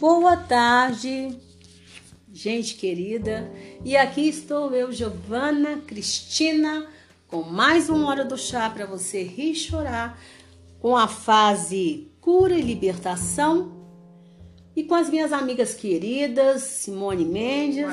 Boa tarde, gente querida. E aqui estou eu, Giovana Cristina, com mais uma hora do chá para você rir e chorar, com a fase cura e libertação. E com as minhas amigas queridas, Simone Mendes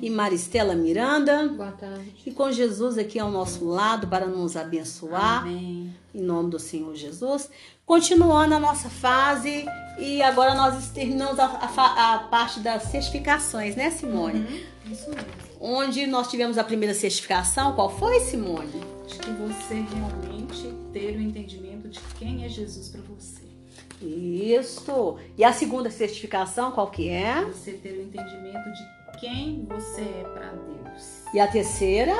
e Maristela Miranda. Boa tarde. E com Jesus aqui ao nosso lado para nos abençoar. Amém. Em nome do Senhor Jesus. Continuando a nossa fase, e agora nós terminamos a, a, a parte das certificações, né, Simone? Uhum, isso mesmo. Onde nós tivemos a primeira certificação. Qual foi, Simone? De que você realmente ter o entendimento de quem é Jesus para você. Isso. E a segunda certificação, qual que é? Você ter o entendimento de quem você é para Deus. E a terceira?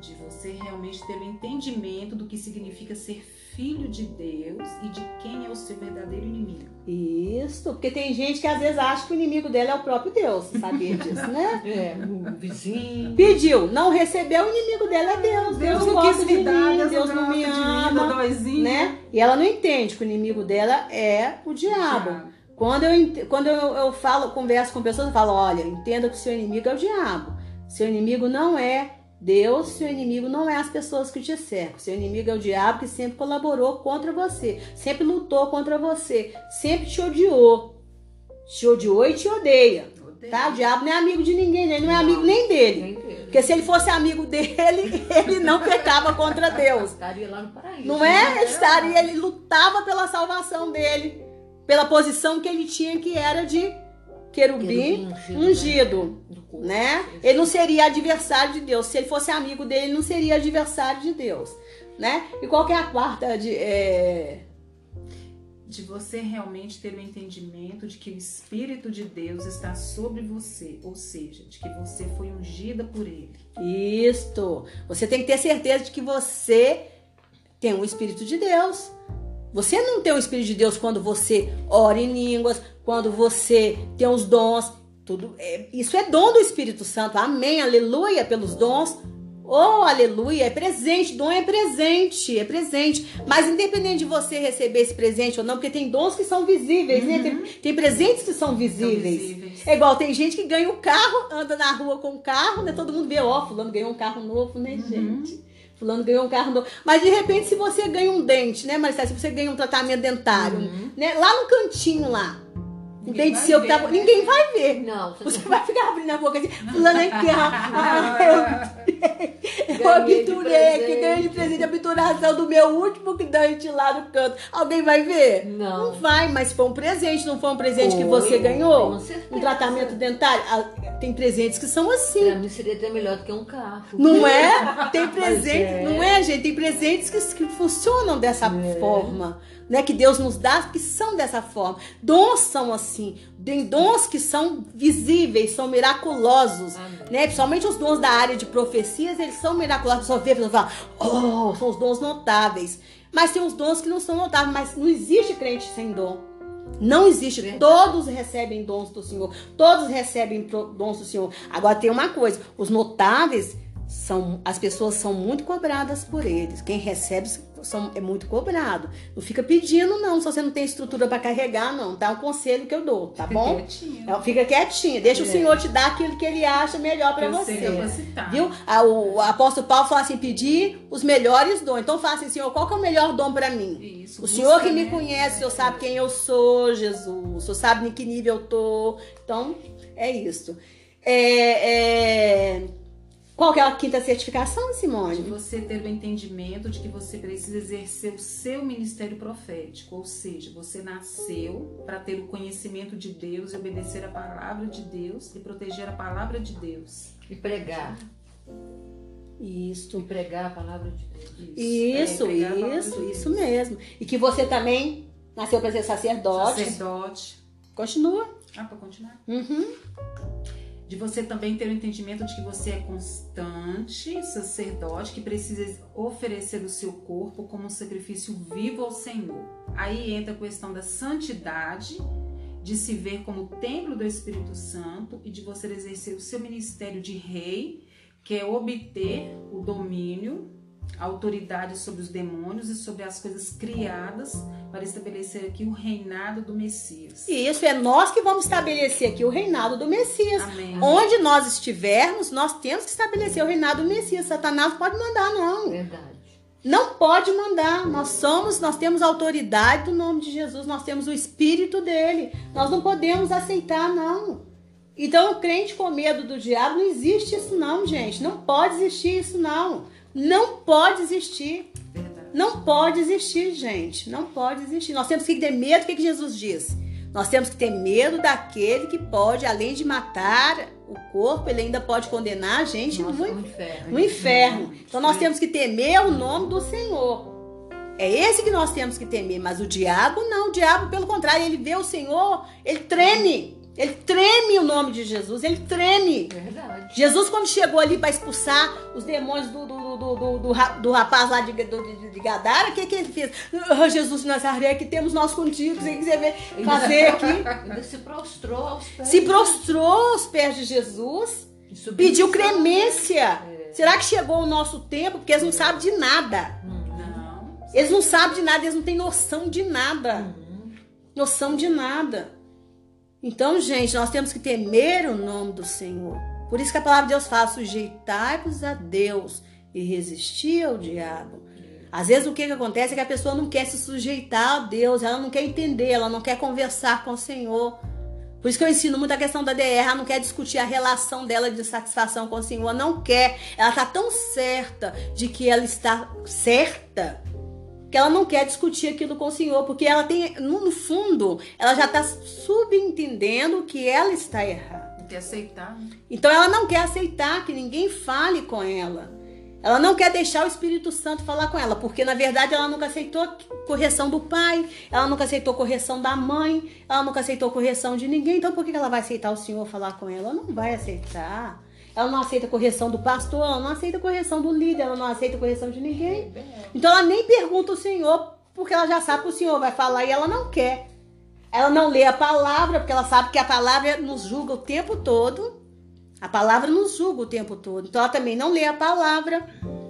De você realmente ter o entendimento do que significa ser filho de Deus e de quem é o seu verdadeiro inimigo. Isso, porque tem gente que às vezes acha que o inimigo dela é o próprio Deus, sabia disso, né? É, o vizinho. Pediu, não recebeu, o inimigo dela é Deus. Deus, não gosta de mim, Deus, Deus não me ama, mim, né? E ela não entende que o inimigo dela é o diabo. Diabo. Quando eu, quando eu, eu falo, converso com pessoas, eu falo, olha, entenda que o seu inimigo é o diabo. Seu inimigo não é Deus, seu inimigo não é as pessoas que te cercam. Seu inimigo é o diabo que sempre colaborou contra você, sempre lutou contra você, sempre te odiou. Te odiou e te odeia. Odeio. Tá? O diabo não é amigo de ninguém, né? ele não é amigo nem dele. Nem dele. Porque se ele fosse amigo dele, ele não pecava contra Deus. Estaria lá no paraíso. Não é? Ele estaria, ele lutava pela salvação dele, pela posição que ele tinha, que era de querubim Querubim ungido, né? Né? Ele não seria adversário de Deus. Se ele fosse amigo dele, ele não seria adversário de Deus, né? E qual que é a quarta de, é, De você realmente ter o entendimento de que o Espírito de Deus está sobre você, ou seja, de que você foi ungida por Ele. Isto. Você tem que ter certeza de que você tem o Espírito de Deus. Você não tem o Espírito de Deus quando você ora em línguas, quando você tem os dons. Tudo, é- isso é dom do Espírito Santo. Amém. Aleluia pelos dons. Oh, aleluia. É presente. Dom é presente. É presente. Mas independente de você receber esse presente ou não, porque tem dons que são visíveis, né? Tem, tem presentes que são São visíveis. visíveis. É igual, tem gente que ganha um carro, anda na rua com um carro, né? Todo mundo vê, ó, fulano ganhou um carro novo, né, gente? Fulano ganhou um carro novo. Mas de repente, se você ganha um dente, né, Maricela? Se você ganha um tratamento dentário, né? Lá no cantinho lá. Um Ninguém dente vai seu que tá. ver, né? Ninguém vai ver. Não, você não. vai ficar abrindo a boca assim, fulano aqui, ó. Eu Ganhei de obturei aqui, presente. ganhei de presente a obturação do meu último dente lá no canto. Alguém vai ver? Não. Não vai, mas foi um presente, não foi um presente que você ganhou? com certeza. Um tratamento dentário? Ah, Tem presentes que são assim. Pra mim seria até melhor do que um carro. Não é? Tem presentes, é. não é, gente? Tem presentes que, que funcionam dessa É. forma, né? Que Deus nos dá, que são dessa forma. Dons são assim. Tem dons que são visíveis, são miraculosos, Amém. né? Principalmente os dons da área de profecias, eles são miraculosos. A pessoa vê, a pessoa fala, oh, são os dons notáveis. Mas tem os dons que não são notáveis, mas não existe crente sem dom. Não existe. Verdade. Todos recebem dons do Senhor. Todos recebem dons do Senhor. Agora tem uma coisa: os notáveis são. As pessoas são muito cobradas por eles. Quem recebe são, é muito cobrado. Não fica pedindo, não. Se você não tem estrutura para carregar, não. Tá um conselho que eu dou, tá bom? Quietinho. É, Fica quietinha. Deixa o É. Senhor te dar aquilo que ele acha melhor para você. Viu? Ah, O apóstolo Paulo fala assim: pedir os melhores dons. Então fala assim, Senhor, qual que é o melhor dom para mim? Isso, O Senhor que me né? conhece, o Senhor sabe quem eu sou, Jesus. O Senhor sabe em que nível eu tô. Então, é isso. É, é, Qual que é a quinta certificação, De Simone? você ter o entendimento de que você precisa exercer o seu ministério profético, ou seja, você nasceu para ter o conhecimento de Deus e obedecer a palavra de Deus e proteger a palavra de Deus. E pregar. Isso. E pregar a palavra de Deus. Isso, É, isso, de isso Deus. mesmo. E que você também nasceu para ser sacerdote. Sacerdote. Continua. Ah, para continuar. Uhum. De você também ter o entendimento de que você é constante, sacerdote, que precisa oferecer o seu corpo como um sacrifício vivo ao Senhor. Aí entra a questão da santidade, de se ver como templo do Espírito Santo e de você exercer o seu ministério de rei, que é obter o domínio autoridade sobre os demônios e sobre as coisas criadas para estabelecer aqui o reinado do Messias. E isso é nós que vamos estabelecer aqui o reinado do Messias. Amém. Onde nós estivermos, nós temos que estabelecer o reinado do Messias. Satanás não pode mandar, não. Verdade. Não pode mandar. Nós somos, nós temos autoridade do nome de Jesus, nós temos o espírito dele. Nós não podemos aceitar, não. Então, o crente com medo do diabo, não existe isso, não, gente. Não pode existir isso, não. Não pode existir. Verdade. Não pode existir, gente. Não pode existir. Nós temos que ter medo. O que, que Jesus diz? Nós temos que ter medo daquele que pode, além de matar o corpo, ele ainda pode condenar a gente Nossa, no, no inferno. no inferno. Então nós temos que temer o nome do Senhor. É esse que nós temos que temer. Mas o diabo não. O diabo, pelo contrário, ele vê o Senhor, ele treme. Ele treme o nome de Jesus. Ele treme. Verdade. Jesus, quando chegou ali para expulsar os demônios do, do, do, do, do, ra- do rapaz lá de, do- de, de Gadara, o que, que ele fez? Ah, Jesus de Nazaré, que temos nós contigo, você quiser ver, fazer aqui. Ainda se prostrou aos pés. Se prostrou aos pés de Jesus, pediu no céu. clemência. Será que chegou o nosso tempo? Porque eles não sabem de nada. Não. Eles não sabem de nada, eles não têm noção de nada. Uhum. Noção de nada. Então, gente, nós temos que temer o nome do Senhor. Por isso que a palavra de Deus fala: sujeitai-vos a Deus e resistir ao diabo. Às vezes o que, que acontece é que a pessoa não quer se sujeitar a Deus, ela não quer entender, ela não quer conversar com o Senhor. Por isso que eu ensino muito a questão da DR, ela não quer discutir a relação dela de satisfação com o Senhor, não quer. Ela está tão certa de que ela está certa que ela não quer discutir aquilo com o Senhor, porque ela tem, no, fundo, ela já está subentendendo que ela está errada. Que aceitar. né? Então ela não quer aceitar que ninguém fale com ela. Ela não quer deixar o Espírito Santo falar com ela, porque na verdade ela nunca aceitou correção do pai, ela nunca aceitou correção da mãe, ela nunca aceitou correção de ninguém. Então por que ela vai aceitar o Senhor falar com ela? Ela não vai aceitar. Ela não aceita correção do pastor, ela não aceita correção do líder, ela não aceita correção de ninguém. Então ela nem pergunta o Senhor, porque ela já sabe que o Senhor vai falar e ela não quer. Ela não lê a palavra, porque ela sabe que a palavra nos julga o tempo todo. A palavra nos julga o tempo todo. Então ela também não lê a palavra.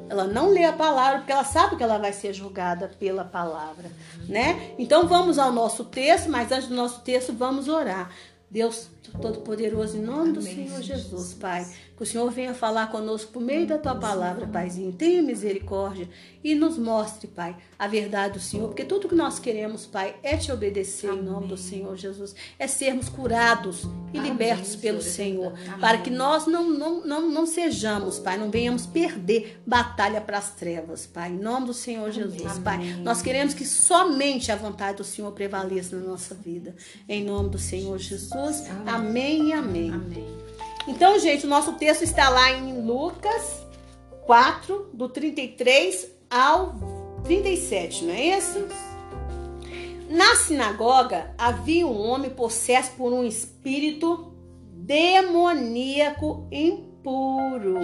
Ela não lê a palavra porque ela sabe que ela vai ser julgada pela palavra, né? Então vamos ao nosso texto, mas antes do nosso texto vamos orar. Deus Todo-Poderoso, em nome do Senhor Jesus. Pai, que o Senhor venha falar conosco por meio da tua palavra, Paizinho. Tenha misericórdia e nos mostre, Pai, a verdade do Senhor, porque tudo que nós queremos, Pai, é te obedecer em nome do Senhor Jesus, é sermos curados e Amém, libertos pelo Senhor, Senhor, para que nós não, não, não, não sejamos, Pai, não venhamos perder batalha para as trevas, Pai, em nome do Senhor Jesus, Pai. Nós queremos que somente a vontade do Senhor prevaleça na nossa vida, em nome do Senhor Jesus. Amém e amém. Amém. Então, gente, o nosso texto está lá em Lucas 4, do 33 ao 37, não é isso? Na sinagoga havia um homem possesso por um espírito demoníaco impuro.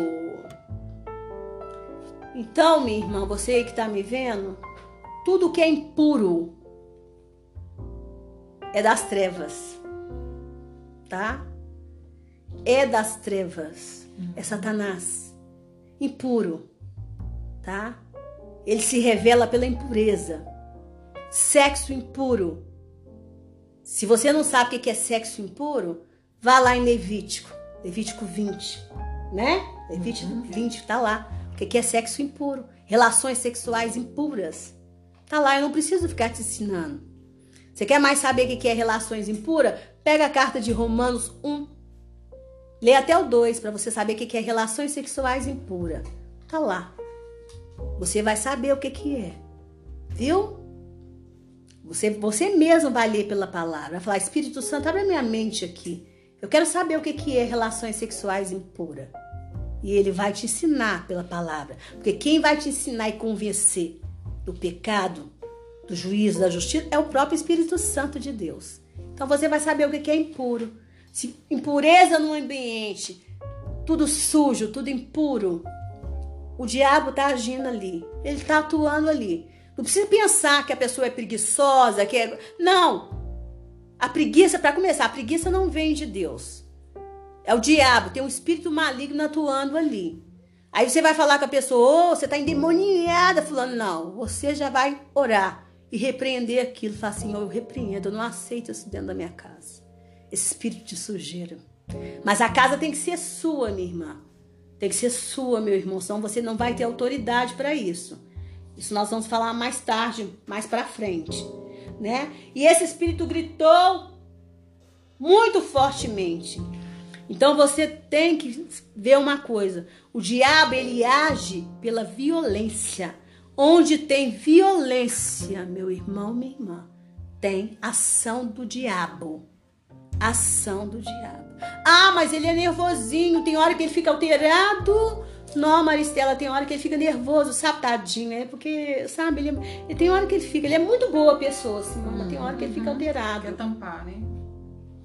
Então, minha irmã, você que está me vendo, tudo que é impuro é das trevas, tá? é das trevas, é Satanás, impuro, tá? Ele se revela pela impureza, sexo impuro. Se você não sabe o que é sexo impuro, vá lá em Levítico, Levítico 20, né? Levítico 20 tá lá. O que é sexo impuro? Relações sexuais impuras. Tá lá, eu não preciso ficar te ensinando. Você quer mais saber o que é relações impuras? Pega a carta de Romanos 1, Lê até o 2 para você saber o que é relações sexuais impuras. Tá lá. Você vai saber o que que é. Viu? Você, você mesmo vai ler pela palavra. Vai falar, Espírito Santo, abre a minha mente aqui. Eu quero saber o que que é relações sexuais impuras. E ele vai te ensinar pela palavra. Porque quem vai te ensinar e convencer do pecado, do juízo, da justiça, é o próprio Espírito Santo de Deus. Então você vai saber o que é impuro. Se impureza no ambiente, tudo sujo, tudo impuro, o diabo está agindo ali. Ele está atuando ali. Não precisa pensar que a pessoa é preguiçosa, que é. Não! A preguiça, para começar, a preguiça não vem de Deus. É o diabo, tem um espírito maligno atuando ali. Aí você vai falar com a pessoa, ô, você tá endemoniada, fulano. Não, você já vai orar e repreender aquilo. Falar assim, eu repreendo, eu não aceito isso dentro da minha casa. Esse espírito de sujeira. Mas a casa tem que ser sua, minha irmã. Tem que ser sua, meu irmão, senão você não vai ter autoridade para isso. Isso nós vamos falar mais tarde, mais para frente, né? E esse espírito gritou muito fortemente. Então você tem que ver uma coisa: o diabo ele age pela violência. Onde tem violência, meu irmão, minha irmã, tem ação do diabo. Ação do diabo. Ah, mas ele é nervosinho, tem hora que ele fica alterado. Não, Maristela, tem hora que ele fica nervoso, sabe, tadinho, é porque, sabe, ele, ele tem hora que ele fica, ele é muito boa pessoa, assim, mas tem hora que ele fica Uhum. alterado. Quer tampar, né?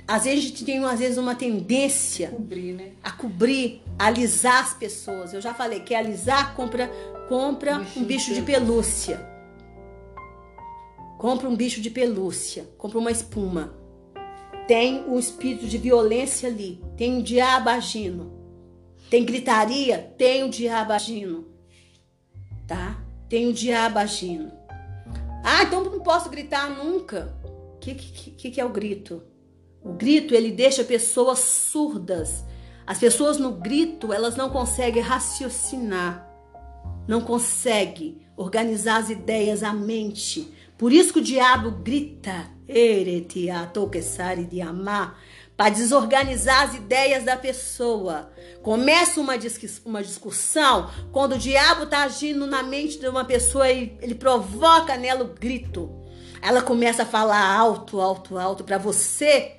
Às vezes a gente tem, às vezes, uma tendência Cobrir, né? a cobrir, a alisar as pessoas. Eu já falei que alisar compra, compra Bicho um bicho de pelúcia. pelúcia. Compra um bicho de pelúcia, compra uma espuma. Tem um espírito de violência ali, tem um diabo agindo. Tem gritaria, tem um diabo agindo. Tá? Tem um diabo agindo. Ah, então não posso gritar nunca. O que, que, que, que é o grito? O grito, ele deixa pessoas surdas. As pessoas no grito, elas não conseguem raciocinar. Não conseguem organizar as ideias, a mente. Por isso que o diabo grita, de amar, para desorganizar as ideias da pessoa. Começa uma, uma discussão, quando o diabo está agindo na mente de uma pessoa, ele, ele provoca nela o grito. Ela começa a falar alto, alto, alto, para você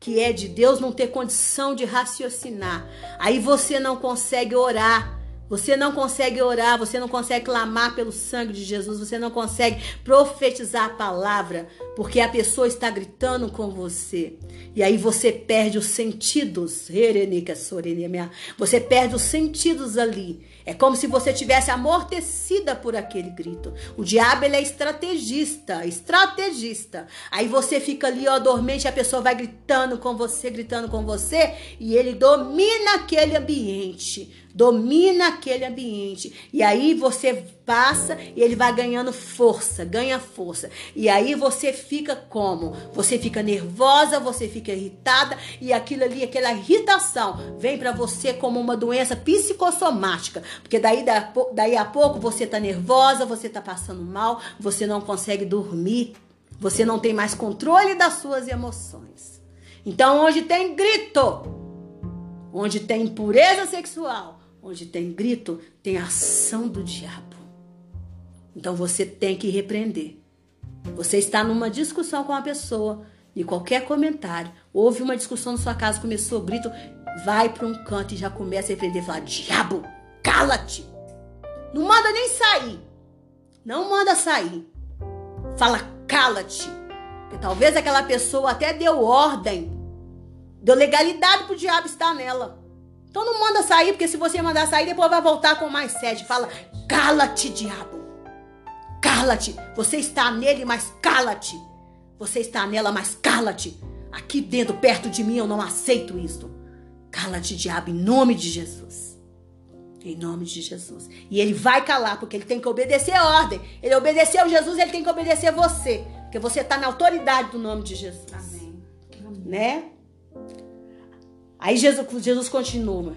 que é de Deus não ter condição de raciocinar. Aí você não consegue orar. Você não consegue orar, você não consegue clamar pelo sangue de Jesus, você não consegue profetizar a palavra, porque a pessoa está gritando com você. E aí você perde os sentidos. Você perde os sentidos ali. É como se você tivesse amortecida por aquele grito. O diabo ele é estrategista, estrategista. Aí você fica ali ó dormente, a pessoa vai gritando com você, gritando com você, e ele domina aquele ambiente domina aquele ambiente. E aí você passa e ele vai ganhando força, ganha força. E aí você fica como? Você fica nervosa, você fica irritada e aquilo ali, aquela irritação vem para você como uma doença psicossomática. Porque daí, daí a pouco você tá nervosa, você tá passando mal, você não consegue dormir, você não tem mais controle das suas emoções. Então, onde tem grito, onde tem impureza sexual, Onde tem grito, tem ação do diabo. Então você tem que repreender. Você está numa discussão com uma pessoa e qualquer comentário, houve uma discussão na sua casa, começou grito, vai para um canto e já começa a repreender, fala: "Diabo, cala-te". Não manda nem sair. Não manda sair. Fala: "Cala-te". Porque talvez aquela pessoa até deu ordem, deu legalidade pro diabo estar nela. Então não manda sair, porque se você mandar sair, depois vai voltar com mais sede. Fala, cala-te, diabo. Cala-te. Você está nele, mas cala-te. Você está nela, mas cala-te. Aqui dentro, perto de mim, eu não aceito isto. Cala-te, diabo, em nome de Jesus. Em nome de Jesus. E ele vai calar, porque ele tem que obedecer a ordem. Ele obedeceu Jesus, ele tem que obedecer você. Porque você está na autoridade do nome de Jesus. Amém. Né? Aí Jesus, Jesus continua.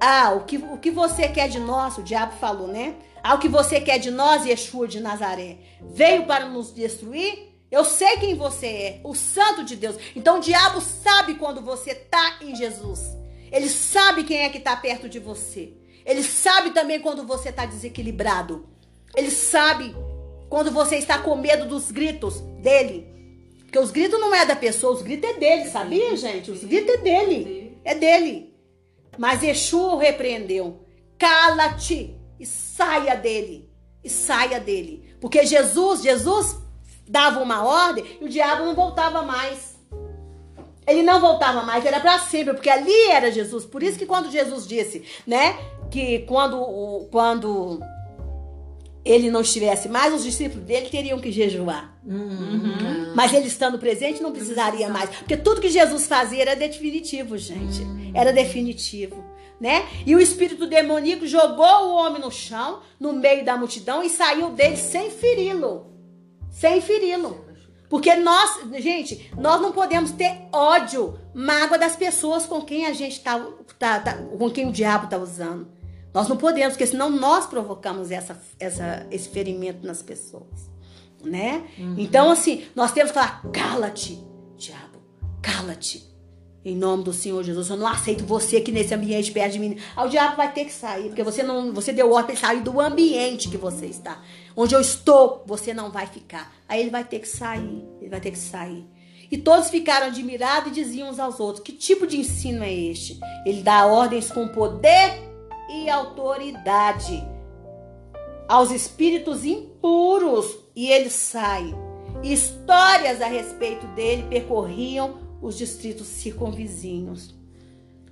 Ah, o que, o que você quer de nós, o diabo falou, né? Ah, o que você quer de nós, Yeshua de Nazaré? Veio para nos destruir? Eu sei quem você é, o santo de Deus. Então o diabo sabe quando você tá em Jesus. Ele sabe quem é que tá perto de você. Ele sabe também quando você tá desequilibrado. Ele sabe quando você está com medo dos gritos dele. Porque os gritos não é da pessoa, os gritos é dele, sabia, gente? Os gritos é dele. É dele. Mas Yeshua o repreendeu. Cala-te e saia dele. E saia dele. Porque Jesus, Jesus dava uma ordem e o diabo não voltava mais. Ele não voltava mais, era para sempre, porque ali era Jesus. Por isso que quando Jesus disse, né, que quando quando ele não estivesse mais, os discípulos dele teriam que jejuar. Uhum. Mas ele estando presente não precisaria mais. Porque tudo que Jesus fazia era definitivo, gente. Era definitivo. né? E o espírito demoníaco jogou o homem no chão, no meio da multidão, e saiu dele sem feri-lo. Sem feri-lo. Porque nós, gente, nós não podemos ter ódio, mágoa das pessoas com quem a gente tá, tá, tá com quem o diabo tá usando. Nós não podemos, porque senão nós provocamos essa, essa, esse ferimento nas pessoas, né? Uhum. Então, assim, nós temos que falar, cala-te, diabo, cala-te. Em nome do Senhor Jesus, eu não aceito você aqui nesse ambiente perto de mim. Ah, o diabo vai ter que sair, porque você não, você deu ordem para sair do ambiente que você está. Onde eu estou, você não vai ficar. Aí ele vai ter que sair, ele vai ter que sair. E todos ficaram admirados e diziam uns aos outros: Que tipo de ensino é este? Ele dá ordens com poder e autoridade aos espíritos impuros e ele sai. Histórias a respeito dele percorriam os distritos circunvizinhos.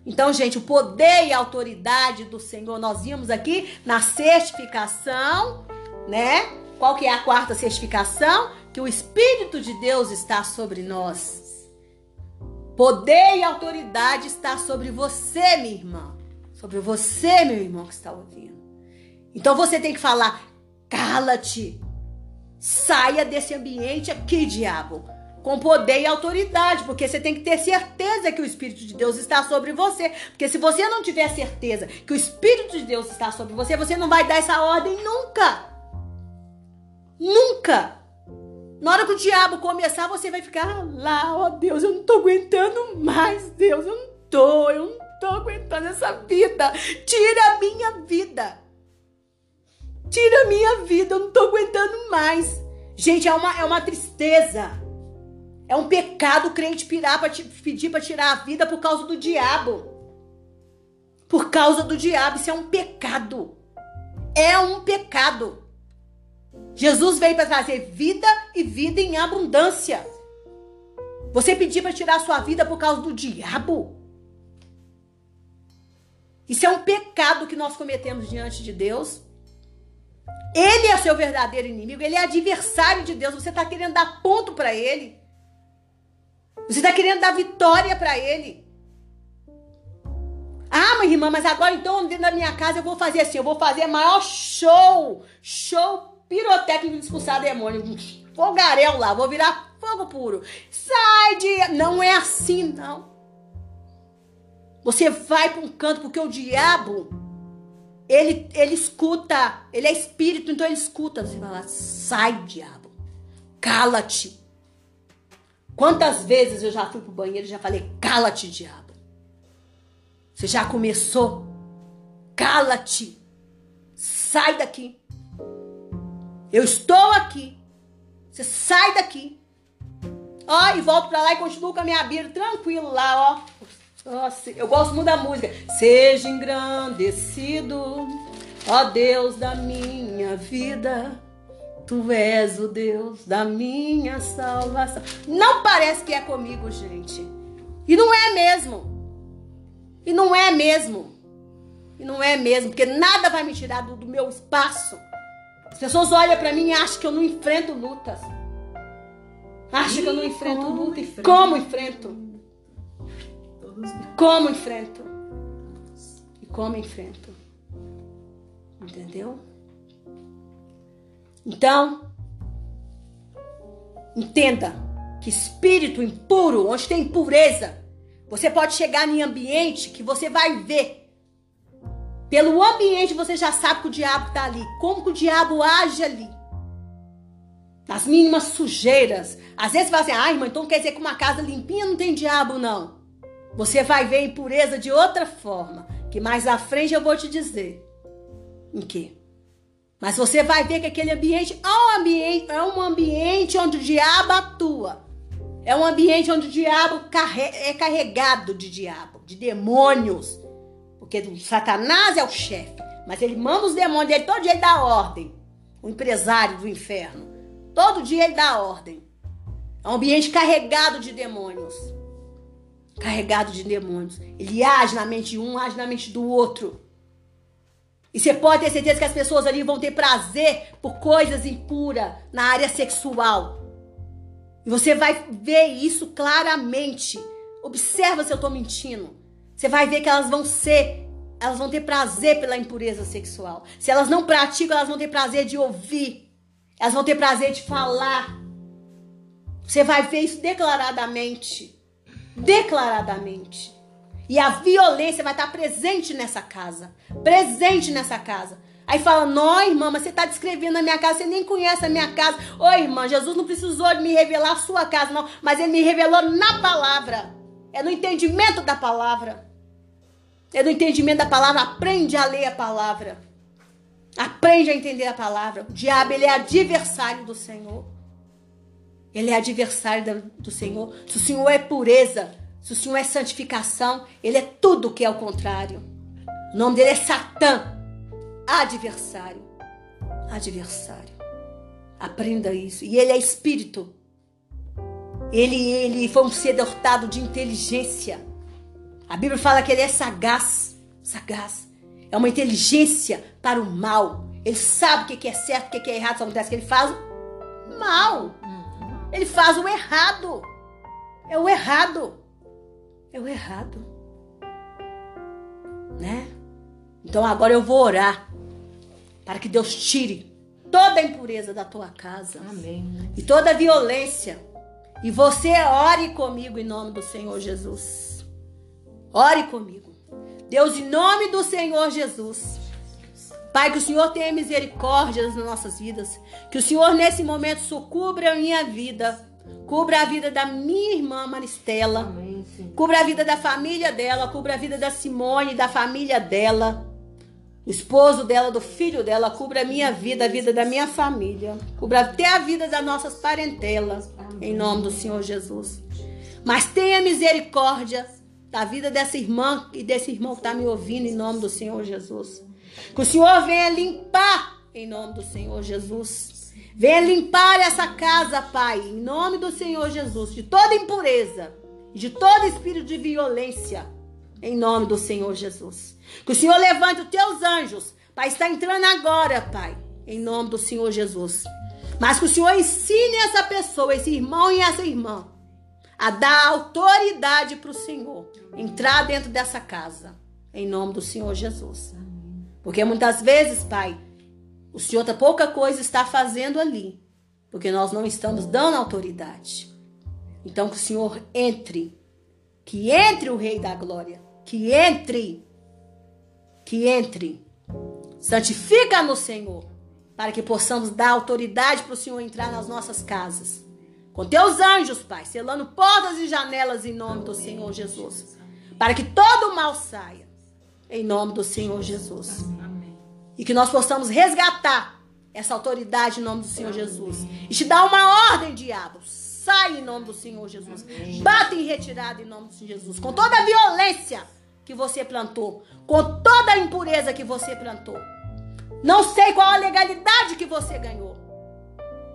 Então, gente, o poder e a autoridade do Senhor, nós vimos aqui na certificação, né? Qual que é a quarta certificação? Que o Espírito de Deus está sobre nós. Poder e autoridade está sobre você, minha irmã. Sobre você, meu irmão que está ouvindo. Então você tem que falar: cala-te. Saia desse ambiente aqui, diabo com poder e autoridade, porque você tem que ter certeza que o Espírito de Deus está sobre você. Porque se você não tiver certeza que o Espírito de Deus está sobre você, você não vai dar essa ordem nunca. Nunca. Na hora que o diabo começar, você vai ficar lá, ó oh, Deus, eu não tô aguentando mais, Deus, eu não tô, eu não tô aguentando essa vida. Tira a minha vida. Tira a minha vida, eu não tô aguentando mais. Gente, é uma, é uma tristeza é um pecado o crente pirar para pedir para tirar a vida por causa do diabo. Por causa do diabo, isso é um pecado. É um pecado. Jesus veio para trazer vida e vida em abundância. Você pedir para tirar a sua vida por causa do diabo? Isso é um pecado que nós cometemos diante de Deus. Ele é seu verdadeiro inimigo, ele é adversário de Deus. Você está querendo dar ponto para ele. Você está querendo dar vitória para ele. Ah, minha irmã, mas agora então dentro da minha casa eu vou fazer assim, eu vou fazer maior show, show pirotécnico de expulsar demônio, fogaréu lá, vou virar fogo puro. Sai de, não é assim não. Você vai para um canto porque o diabo ele ele escuta, ele é espírito, então ele escuta, você lá, sai diabo. Cala-te. Quantas vezes eu já fui pro banheiro e já falei: cala-te, diabo. Você já começou? Cala-te. Sai daqui. Eu estou aqui. Você sai daqui. Ó, e volto pra lá e continuo com a minha Bíblia tranquilo lá, ó. Nossa, eu gosto muito da música. Seja engrandecido, ó Deus da minha vida. Tu és o Deus da minha salvação. Não parece que é comigo, gente. E não é mesmo. E não é mesmo. E não é mesmo, porque nada vai me tirar do, do meu espaço. As pessoas olham para mim e acham que eu não enfrento lutas. Acham que eu não enfrento luta. Enfrento? Como enfrento? Como enfrento? E como enfrento? Entendeu? Então, entenda que espírito impuro, onde tem impureza, você pode chegar em ambiente que você vai ver. Pelo ambiente você já sabe que o diabo está ali. Como que o diabo age ali? Nas mínimas sujeiras. Às vezes você fala assim, ah, irmã, então quer dizer que uma casa limpinha não tem diabo, não. Você vai ver impureza de outra forma. Que mais à frente eu vou te dizer. Em quê? Mas você vai ver que aquele ambiente é um ambiente, é um ambiente onde o diabo atua. É um ambiente onde o diabo é carregado de diabo, de demônios. Porque Satanás é o chefe. Mas ele manda os demônios dele, todo dia ele dá ordem. O empresário do inferno. Todo dia ele dá ordem. É um ambiente carregado de demônios. Carregado de demônios. Ele age na mente de um, age na mente do outro. E você pode ter certeza que as pessoas ali vão ter prazer por coisas impuras na área sexual. E você vai ver isso claramente. Observa se eu estou mentindo. Você vai ver que elas vão ser elas vão ter prazer pela impureza sexual. Se elas não praticam, elas vão ter prazer de ouvir. Elas vão ter prazer de falar. Você vai ver isso declaradamente. Declaradamente. E a violência vai estar presente nessa casa. Presente nessa casa. Aí fala, não, irmã, mas você está descrevendo a minha casa, você nem conhece a minha casa. Ô, irmã, Jesus não precisou me revelar a sua casa, não. Mas ele me revelou na palavra. É no entendimento da palavra. É no entendimento da palavra. Aprende a ler a palavra. Aprende a entender a palavra. O diabo, ele é adversário do Senhor. Ele é adversário do Senhor. Se o Senhor é pureza, se o Senhor é santificação, ele é tudo que é o contrário. O nome dele é Satã. Adversário. Adversário. Aprenda isso. E ele é espírito. Ele, ele foi um ser dotado de inteligência. A Bíblia fala que ele é sagaz. Sagaz. É uma inteligência para o mal. Ele sabe o que é certo, o que é errado. Só acontece que ele faz mal. Ele faz o errado. É o errado. É o errado. Né? Então agora eu vou orar para que Deus tire toda a impureza da tua casa. Amém. E toda a violência. E você ore comigo em nome do Senhor Jesus. Ore comigo. Deus, em nome do Senhor Jesus. Pai, que o Senhor tenha misericórdia nas nossas vidas. Que o Senhor, nesse momento, sucubra a minha vida. Cubra a vida da minha irmã Maristela. Amém. Cubra a vida da família dela. Cubra a vida da Simone, da família dela. O esposo dela, do filho dela. Cubra a minha vida, a vida da minha família. Cubra até a vida das nossas parentelas. Em nome do Senhor Jesus. Mas tenha misericórdia da vida dessa irmã e desse irmão que está me ouvindo em nome do Senhor Jesus. Que o Senhor venha limpar em nome do Senhor Jesus. Venha limpar essa casa, Pai, em nome do Senhor Jesus, de toda impureza de todo espírito de violência, em nome do Senhor Jesus. Que o Senhor levante os teus anjos, Pai, está entrando agora, Pai, em nome do Senhor Jesus. Mas que o Senhor ensine essa pessoa, esse irmão e essa irmã, a dar autoridade para o Senhor entrar dentro dessa casa, em nome do Senhor Jesus. Porque muitas vezes, Pai, o Senhor tá pouca coisa está fazendo ali, porque nós não estamos dando autoridade. Então que o Senhor entre, que entre o Rei da Glória, que entre, que entre. Santifica no Senhor, para que possamos dar autoridade para o Senhor entrar nas nossas casas. Com teus anjos, Pai, selando portas e janelas em nome do Senhor Jesus. Para que todo o mal saia. Em nome do Senhor Jesus. Amém. E que nós possamos resgatar essa autoridade em nome do Senhor Jesus. E te dar uma ordem, diabo. Sai em nome do Senhor Jesus. Bata em retirada em nome do Senhor Jesus. Com toda a violência que você plantou. Com toda a impureza que você plantou. Não sei qual a legalidade que você ganhou.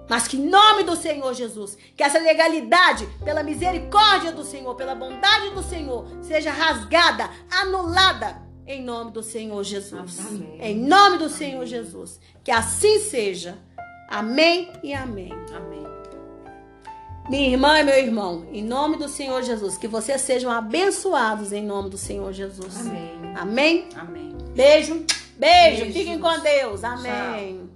Mas que em nome do Senhor Jesus, que essa legalidade, pela misericórdia do Senhor, pela bondade do Senhor, seja rasgada, anulada, em nome do Senhor Jesus. Amém. Em nome do Senhor Jesus. Que assim seja. Amém e amém. Amém. Minha irmã e meu irmão, em nome do Senhor Jesus, que vocês sejam abençoados em nome do Senhor Jesus. Amém. Amém? Amém. Beijo. Beijo. Beijo. Fiquem com Deus. Amém.